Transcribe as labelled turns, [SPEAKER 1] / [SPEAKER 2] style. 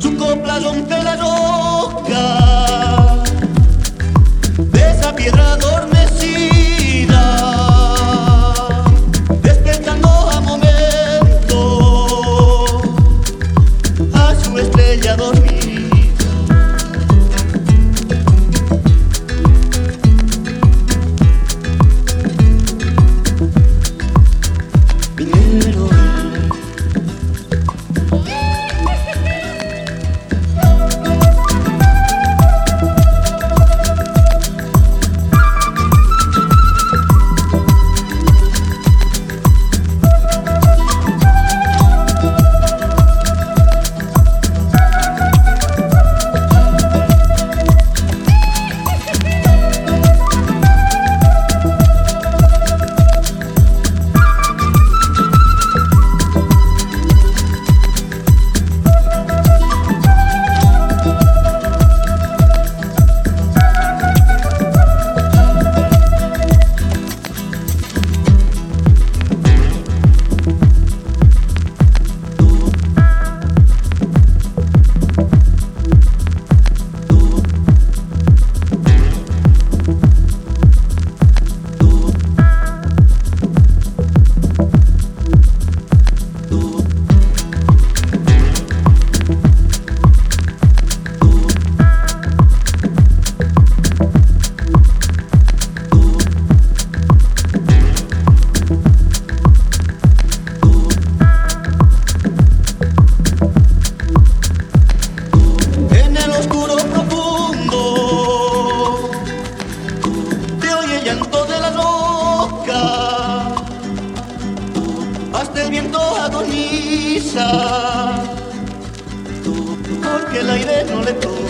[SPEAKER 1] Su copla rompe la roca mundo agoniza, porque el aire no le toca.